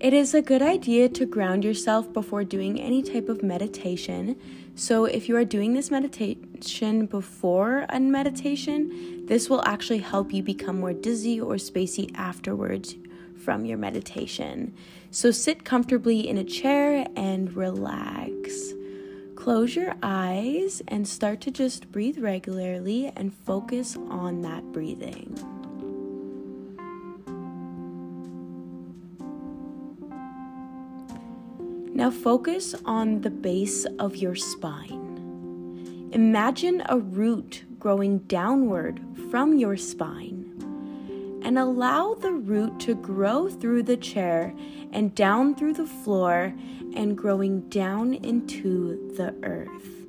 It is a good idea to ground yourself before doing any type of meditation. So, if you are doing this meditation before a meditation, this will actually help you become more dizzy or spacey afterwards from your meditation. So, sit comfortably in a chair and relax. Close your eyes and start to just breathe regularly and focus on that breathing. Now focus on the base of your spine. Imagine a root growing downward from your spine and allow the root to grow through the chair and down through the floor and growing down into the earth.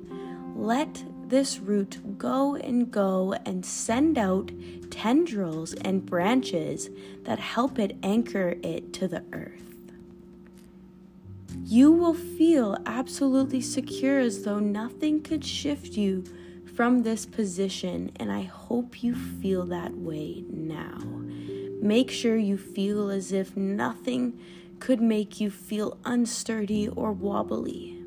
Let this root go and go and send out tendrils and branches that help it anchor it to the earth you will feel absolutely secure as though nothing could shift you from this position, and I hope you feel that way now. Make sure you feel as if nothing could make you feel unsturdy or wobbly.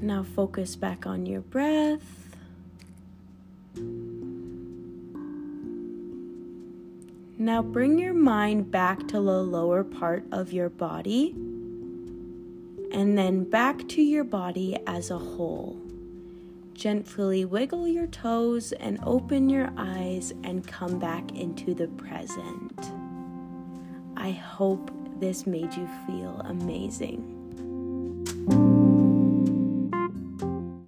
Now focus back on your breath. Now bring your mind back to the lower part of your body and then back to your body as a whole. Gently wiggle your toes and open your eyes and come back into the present. I hope this made you feel amazing.